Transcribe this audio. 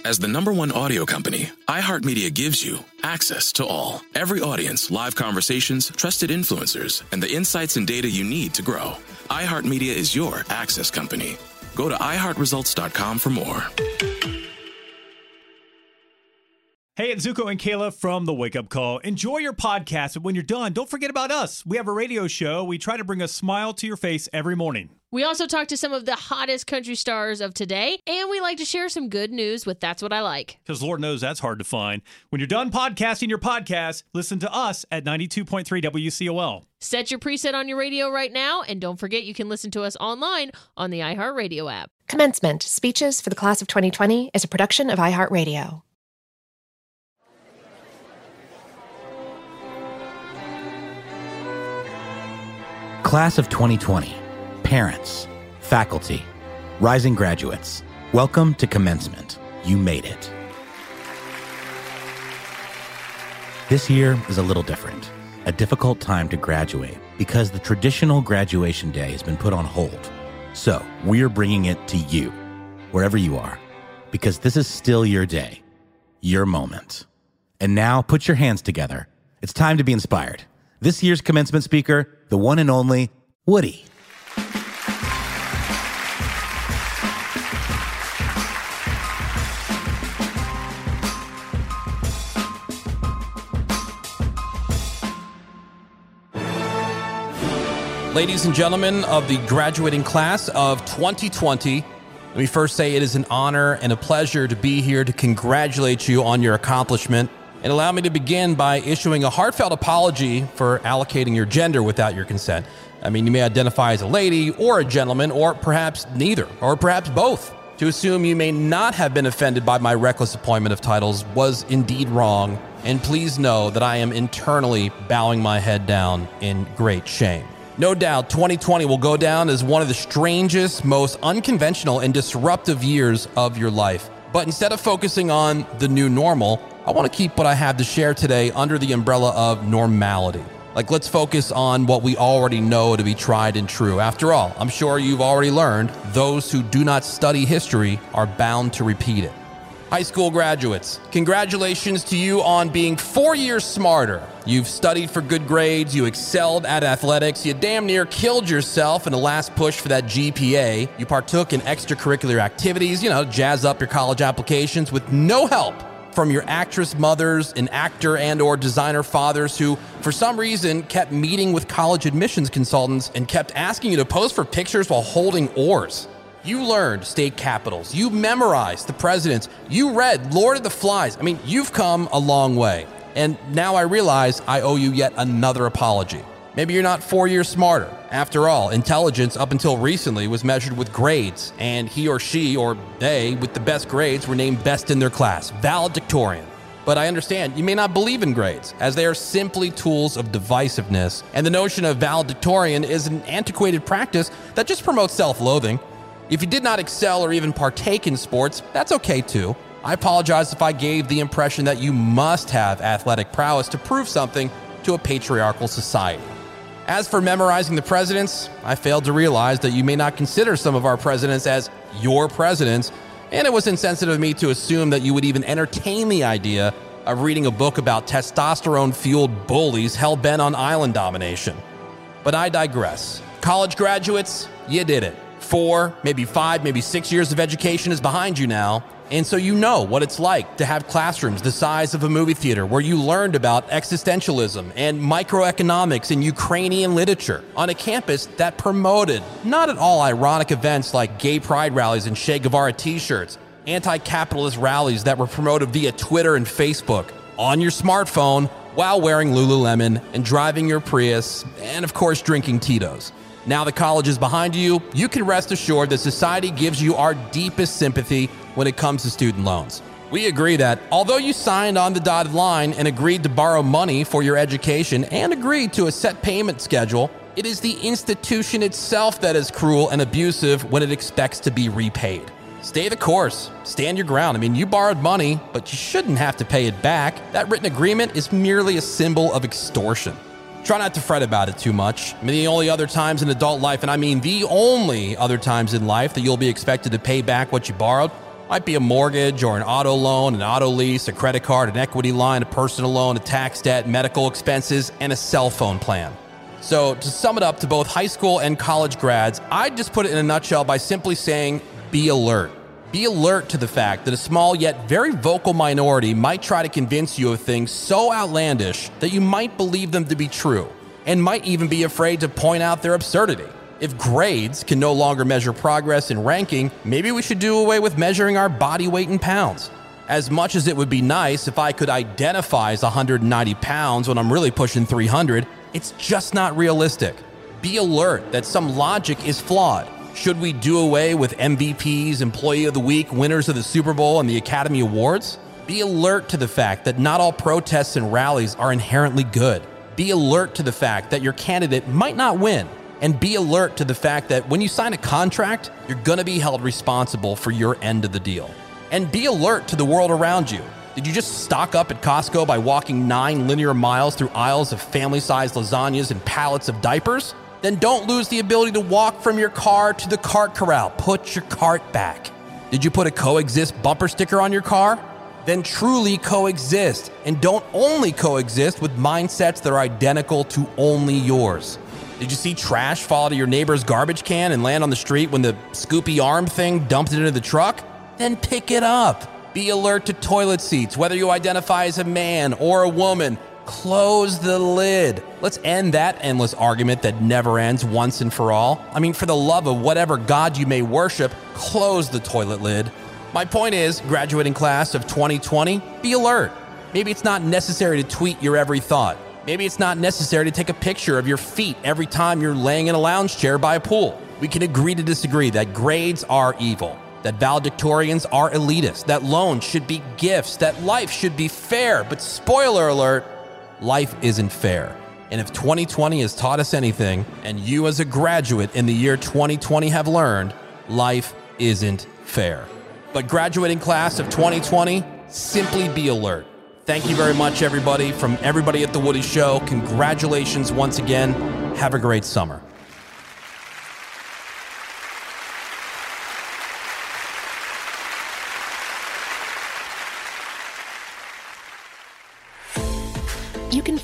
As the number one audio company, iHeartMedia gives you access to all. Every audience, live conversations, trusted influencers, and the insights and data you need to grow. iHeartMedia is your access company. Go to iHeartResults.com for more. Hey, it's Zuko and Kayla from the Wake Up Call. Enjoy your podcast, but when you're done, don't forget about us. We have a radio show. We try to bring a smile to your face every morning. We also talk to some of the hottest country stars of today, and we like to share some good news with That's What I Like. Because Lord knows that's hard to find. When you're done podcasting your podcast, listen to us at 92.3 WCOL. Set your preset on your radio right now, and don't forget you can listen to us online on the iHeartRadio app. Commencement Speeches for the Class of 2020 is a production of iHeartRadio. Class of 2020, parents, faculty, rising graduates, welcome to commencement. You made it. This year is a little different, a difficult time to graduate because the traditional graduation day has been put on hold. So we're bringing it to you, wherever you are, because this is still your day, your moment. And now put your hands together. It's time to be inspired. This year's commencement speaker, the one and only Woody. Ladies and gentlemen of the graduating class of 2020, let me first say it is an honor and a pleasure to be here to congratulate you on your accomplishment. And allow me to begin by issuing a heartfelt apology for allocating your gender without your consent. I mean, you may identify as a lady or a gentleman, or perhaps neither, or perhaps both. To assume you may not have been offended by my reckless appointment of titles was indeed wrong, and please know that I am internally bowing my head down in great shame. No doubt 2020 will go down as one of the strangest, most unconventional, and disruptive years of your life. But instead of focusing on the new normal, I want to keep what I have to share today under the umbrella of normality. Like, let's focus on what we already know to be tried and true. After all, I'm sure you've already learned those who do not study history are bound to repeat it. High school graduates, congratulations to you on being four years smarter. You've studied for good grades, you excelled at athletics, you damn near killed yourself in the last push for that GPA. You partook in extracurricular activities, you know, jazz up your college applications with no help from your actress mothers and actor and or designer fathers who for some reason kept meeting with college admissions consultants and kept asking you to pose for pictures while holding oars. You learned state capitals. You memorized the presidents. You read Lord of the Flies. I mean, you've come a long way. And now I realize I owe you yet another apology. Maybe you're not four years smarter. After all, intelligence up until recently was measured with grades, and he or she or they with the best grades were named best in their class, valedictorian. But I understand you may not believe in grades, as they are simply tools of divisiveness, and the notion of valedictorian is an antiquated practice that just promotes self loathing. If you did not excel or even partake in sports, that's okay too. I apologize if I gave the impression that you must have athletic prowess to prove something to a patriarchal society. As for memorizing the presidents, I failed to realize that you may not consider some of our presidents as your presidents, and it was insensitive of me to assume that you would even entertain the idea of reading a book about testosterone fueled bullies hell bent on island domination. But I digress. College graduates, you did it. Four, maybe five, maybe six years of education is behind you now. And so you know what it's like to have classrooms the size of a movie theater where you learned about existentialism and microeconomics and Ukrainian literature on a campus that promoted not at all ironic events like gay pride rallies and Che Guevara t shirts, anti capitalist rallies that were promoted via Twitter and Facebook on your smartphone while wearing Lululemon and driving your Prius and, of course, drinking Tito's. Now the college is behind you, you can rest assured that society gives you our deepest sympathy when it comes to student loans. We agree that although you signed on the dotted line and agreed to borrow money for your education and agreed to a set payment schedule, it is the institution itself that is cruel and abusive when it expects to be repaid. Stay the course, stand your ground. I mean, you borrowed money, but you shouldn't have to pay it back. That written agreement is merely a symbol of extortion. Try not to fret about it too much. I mean, the only other times in adult life, and I mean the only other times in life that you'll be expected to pay back what you borrowed, might be a mortgage or an auto loan, an auto lease, a credit card, an equity line, a personal loan, a tax debt, medical expenses, and a cell phone plan. So, to sum it up to both high school and college grads, I'd just put it in a nutshell by simply saying be alert. Be alert to the fact that a small yet very vocal minority might try to convince you of things so outlandish that you might believe them to be true, and might even be afraid to point out their absurdity. If grades can no longer measure progress in ranking, maybe we should do away with measuring our body weight in pounds. As much as it would be nice if I could identify as 190 pounds when I'm really pushing 300, it's just not realistic. Be alert that some logic is flawed. Should we do away with MVPs, Employee of the Week, winners of the Super Bowl, and the Academy Awards? Be alert to the fact that not all protests and rallies are inherently good. Be alert to the fact that your candidate might not win and be alert to the fact that when you sign a contract, you're going to be held responsible for your end of the deal. And be alert to the world around you. Did you just stock up at Costco by walking nine linear miles through aisles of family sized lasagnas and pallets of diapers? Then don't lose the ability to walk from your car to the cart corral. Put your cart back. Did you put a coexist bumper sticker on your car? Then truly coexist and don't only coexist with mindsets that are identical to only yours. Did you see trash fall out of your neighbor's garbage can and land on the street when the scoopy arm thing dumped it into the truck? Then pick it up. Be alert to toilet seats, whether you identify as a man or a woman. Close the lid. Let's end that endless argument that never ends once and for all. I mean, for the love of whatever God you may worship, close the toilet lid. My point is, graduating class of 2020, be alert. Maybe it's not necessary to tweet your every thought. Maybe it's not necessary to take a picture of your feet every time you're laying in a lounge chair by a pool. We can agree to disagree that grades are evil, that valedictorians are elitist, that loans should be gifts, that life should be fair. But spoiler alert, life isn't fair. And if 2020 has taught us anything, and you as a graduate in the year 2020 have learned, life isn't fair. But graduating class of 2020, simply be alert. Thank you very much, everybody. From everybody at The Woody Show, congratulations once again. Have a great summer.